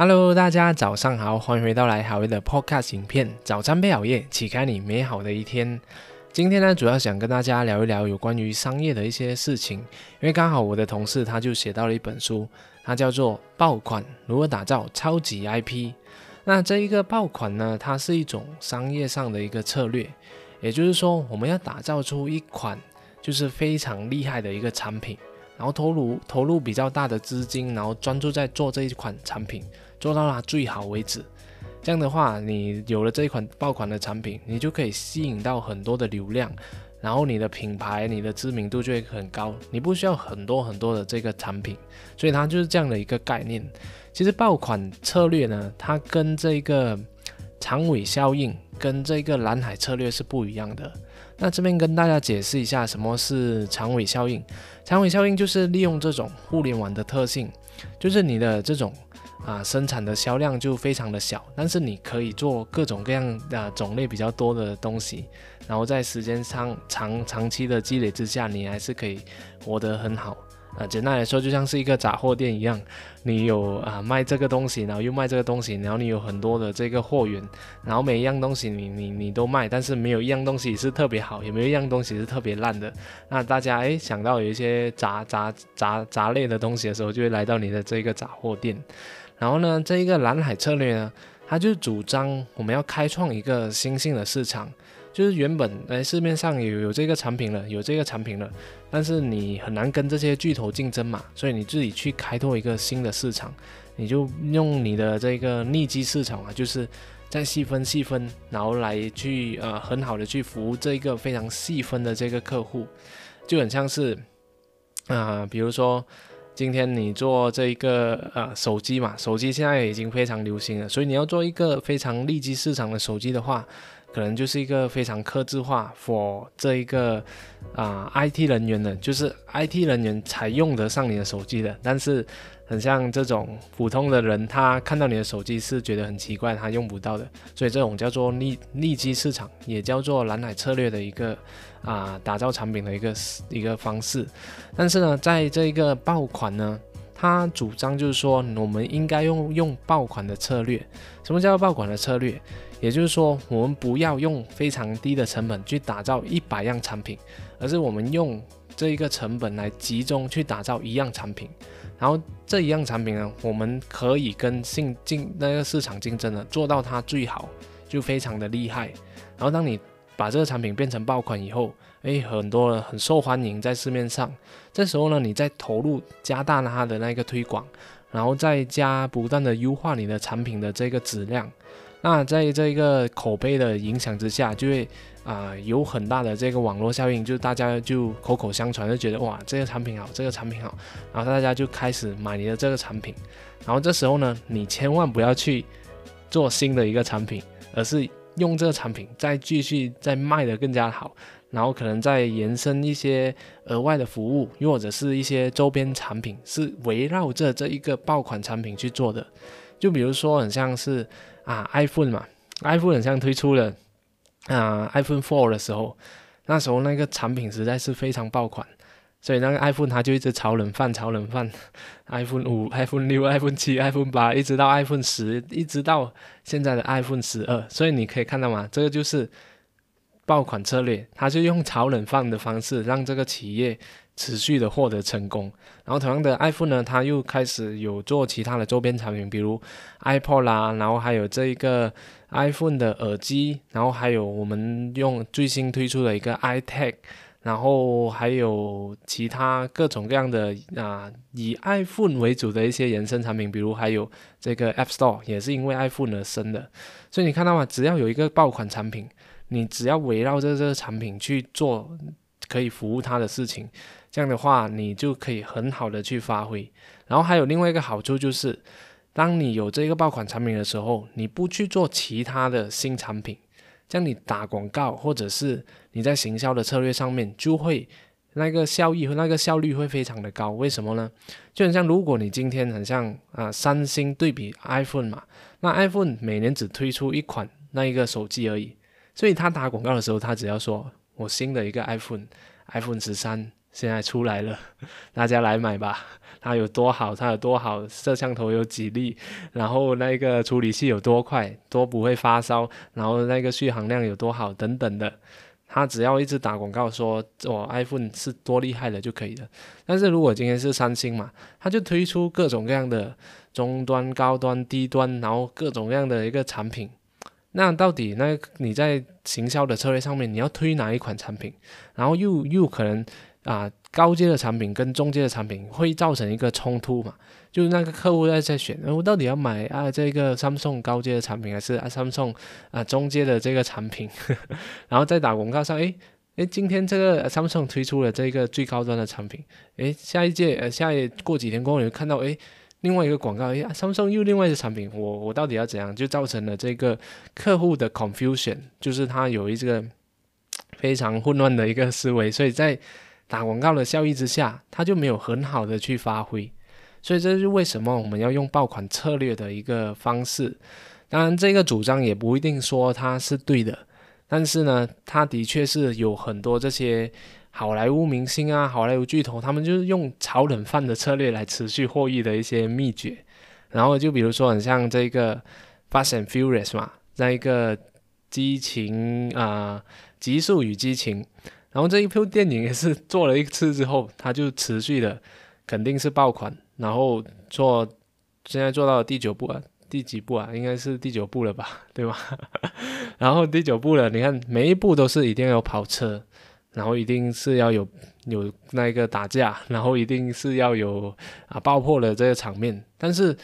Hello，大家早上好，欢迎回到来好业的 Podcast 影片。早餐配好夜，启开你美好的一天。今天呢，主要想跟大家聊一聊有关于商业的一些事情，因为刚好我的同事他就写到了一本书，它叫做《爆款如何打造超级 IP》。那这一个爆款呢，它是一种商业上的一个策略，也就是说，我们要打造出一款就是非常厉害的一个产品，然后投入投入比较大的资金，然后专注在做这一款产品。做到它最好为止，这样的话，你有了这一款爆款的产品，你就可以吸引到很多的流量，然后你的品牌、你的知名度就会很高。你不需要很多很多的这个产品，所以它就是这样的一个概念。其实爆款策略呢，它跟这个长尾效应、跟这个蓝海策略是不一样的。那这边跟大家解释一下，什么是长尾效应？长尾效应就是利用这种互联网的特性，就是你的这种。啊，生产的销量就非常的小，但是你可以做各种各样的种类比较多的东西，然后在时间上长长期的积累之下，你还是可以活得很好。啊，简单来说，就像是一个杂货店一样，你有啊卖这个东西，然后又卖这个东西，然后你有很多的这个货源，然后每一样东西你你你都卖，但是没有一样东西是特别好，也没有一样东西是特别烂的。那大家诶想到有一些杂杂杂杂类的东西的时候，就会来到你的这个杂货店。然后呢，这一个蓝海策略呢，它就主张我们要开创一个新兴的市场，就是原本在市面上有有这个产品了，有这个产品了，但是你很难跟这些巨头竞争嘛，所以你自己去开拓一个新的市场，你就用你的这个逆基市场啊，就是再细分细分，然后来去呃很好的去服务这一个非常细分的这个客户，就很像是啊，比如说。今天你做这一个呃手机嘛，手机现在已经非常流行了，所以你要做一个非常利基市场的手机的话，可能就是一个非常克制化，for 这一个啊 IT 人员的，就是 IT 人员才用得上你的手机的，但是。很像这种普通的人，他看到你的手机是觉得很奇怪，他用不到的，所以这种叫做利利基市场，也叫做蓝海策略的一个啊打造产品的一个一个方式。但是呢，在这一个爆款呢，他主张就是说，我们应该用用爆款的策略。什么叫爆款的策略？也就是说，我们不要用非常低的成本去打造一百样产品，而是我们用这一个成本来集中去打造一样产品。然后这一样产品呢，我们可以跟竞竞那个市场竞争的做到它最好，就非常的厉害。然后当你把这个产品变成爆款以后，诶，很多人很受欢迎在市面上。这时候呢，你再投入加大它的那个推广，然后再加不断的优化你的产品的这个质量。那在这一个口碑的影响之下，就会啊有很大的这个网络效应，就大家就口口相传，就觉得哇这个产品好，这个产品好，然后大家就开始买你的这个产品。然后这时候呢，你千万不要去做新的一个产品，而是用这个产品再继续再卖的更加好，然后可能再延伸一些额外的服务，又或者是一些周边产品，是围绕着这一个爆款产品去做的。就比如说很像是。啊，iPhone 嘛，iPhone 很像推出了啊 iPhone Four 的时候，那时候那个产品实在是非常爆款，所以那个 iPhone 它就一直炒冷饭，炒冷饭。iPhone 五、iPhone 六、iPhone 七、iPhone 八，一直到 iPhone 十，一直到现在的 iPhone 十二。所以你可以看到嘛，这个就是爆款策略，它就用炒冷饭的方式让这个企业。持续的获得成功，然后同样的 iPhone 呢，它又开始有做其他的周边产品，比如 iPod 啦，然后还有这一个 iPhone 的耳机，然后还有我们用最新推出的一个 iTag，然后还有其他各种各样的啊以 iPhone 为主的一些延伸产品，比如还有这个 App Store 也是因为 iPhone 而生的，所以你看到吗？只要有一个爆款产品，你只要围绕着这个产品去做。可以服务他的事情，这样的话你就可以很好的去发挥。然后还有另外一个好处就是，当你有这个爆款产品的时候，你不去做其他的新产品，这样你打广告或者是你在行销的策略上面就会那个效益和那个效率会非常的高。为什么呢？就很像如果你今天很像啊三星对比 iPhone 嘛，那 iPhone 每年只推出一款那一个手机而已，所以他打广告的时候，他只要说。我新的一个 iPhone，iPhone 十三现在出来了，大家来买吧。它有多好？它有多好？摄像头有几粒？然后那个处理器有多快？多不会发烧？然后那个续航量有多好？等等的。他只要一直打广告说我 iPhone 是多厉害的就可以了。但是如果今天是三星嘛，他就推出各种各样的中端、高端、低端，然后各种各样的一个产品。那到底那你在行销的策略上面，你要推哪一款产品？然后又又可能啊高阶的产品跟中阶的产品会造成一个冲突嘛？就是那个客户在在选，我到底要买啊这个 Samsung 高阶的产品，还是啊 Samsung 啊中阶的这个产品？然后在打广告上，诶诶，今天这个 Samsung 推出了这个最高端的产品，诶，下一届呃下一过几天过后，你会看到诶另外一个广告，诶 Samsung 又另外一个产品，我我到底要怎样？就造成了这个客户的 confusion，就是他有一个非常混乱的一个思维，所以在打广告的效益之下，他就没有很好的去发挥。所以这是为什么我们要用爆款策略的一个方式。当然，这个主张也不一定说它是对的，但是呢，它的确是有很多这些好莱坞明星啊、好莱坞巨头，他们就是用炒冷饭的策略来持续获益的一些秘诀。然后就比如说，很像这个《Fast and Furious》嘛，那一个激情啊，《极速与激情》，然后这一部电影也是做了一次之后，它就持续的肯定是爆款。然后做，现在做到第九部啊，第几部啊？应该是第九部了吧，对吧？然后第九部了，你看每一部都是一定要有跑车，然后一定是要有有那个打架，然后一定是要有啊爆破的这个场面。但是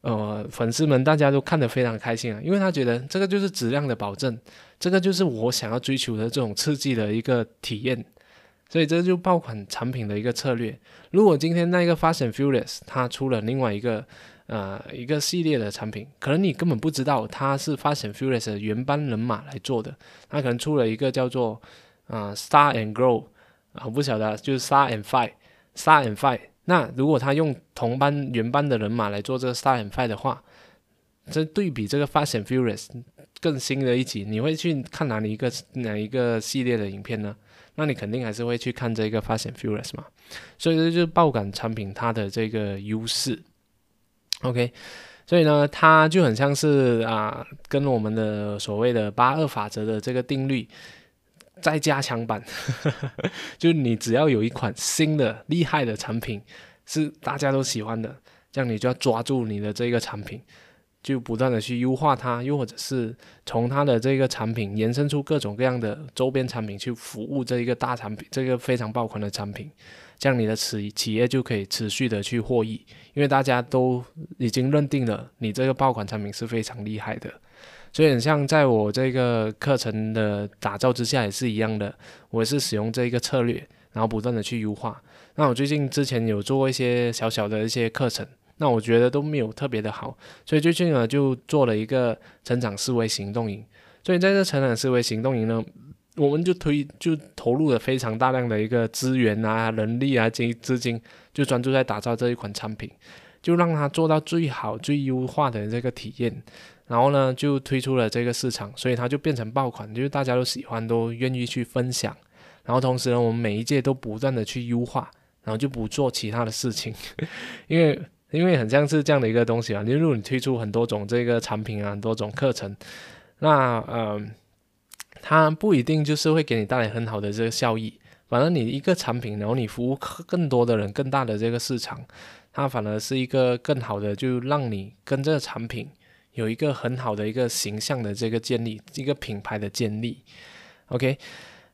呃，粉丝们大家都看得非常开心啊，因为他觉得这个就是质量的保证，这个就是我想要追求的这种刺激的一个体验。所以这就爆款产品的一个策略。如果今天那个 Fast and Furious 它出了另外一个呃一个系列的产品，可能你根本不知道它是 Fast and Furious 的原班人马来做的，它可能出了一个叫做啊 Star and Grow 啊，不晓得就是 Star and Fight，Star and Fight。那如果他用同班原班的人马来做这个 Star and Fight 的话，这对比这个 Fast and Furious 更新的一集，你会去看哪里一个哪一个系列的影片呢？那你肯定还是会去看这个 Fast and Furious 嘛，所以这就是爆感产品它的这个优势。OK，所以呢，它就很像是啊，跟我们的所谓的八二法则的这个定律再加强版，就你只要有一款新的厉害的产品是大家都喜欢的，这样你就要抓住你的这个产品。就不断的去优化它，又或者是从它的这个产品延伸出各种各样的周边产品去服务这一个大产品，这个非常爆款的产品，这样你的企企业就可以持续的去获益，因为大家都已经认定了你这个爆款产品是非常厉害的，所以很像在我这个课程的打造之下也是一样的，我是使用这一个策略，然后不断的去优化。那我最近之前有做过一些小小的一些课程。那我觉得都没有特别的好，所以最近呢就做了一个成长思维行动营。所以在这成长思维行动营呢，我们就推就投入了非常大量的一个资源啊、人力啊、金资金，就专注在打造这一款产品，就让它做到最好、最优化的这个体验。然后呢，就推出了这个市场，所以它就变成爆款，就是大家都喜欢，都愿意去分享。然后同时呢，我们每一届都不断的去优化，然后就不做其他的事情，因为。因为很像是这样的一个东西啊，例如你推出很多种这个产品啊，很多种课程，那呃，它不一定就是会给你带来很好的这个效益。反正你一个产品，然后你服务更多的人，更大的这个市场，它反而是一个更好的，就让你跟这个产品有一个很好的一个形象的这个建立，一个品牌的建立。OK。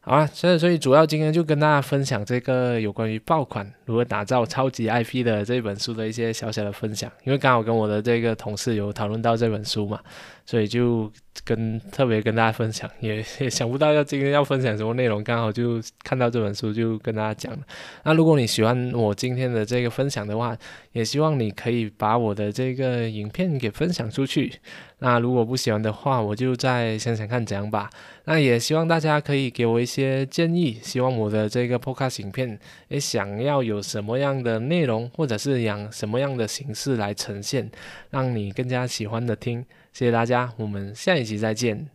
好啊，所以所以主要今天就跟大家分享这个有关于爆款如何打造超级 IP 的这本书的一些小小的分享，因为刚好跟我的这个同事有讨论到这本书嘛，所以就跟特别跟大家分享，也也想不到要今天要分享什么内容，刚好就看到这本书就跟大家讲了。那如果你喜欢我今天的这个分享的话，也希望你可以把我的这个影片给分享出去。那如果不喜欢的话，我就再想想看怎样吧。那也希望大家可以给我一些建议，希望我的这个 podcast 影片，也，想要有什么样的内容，或者是养什么样的形式来呈现，让你更加喜欢的听。谢谢大家，我们下一集再见。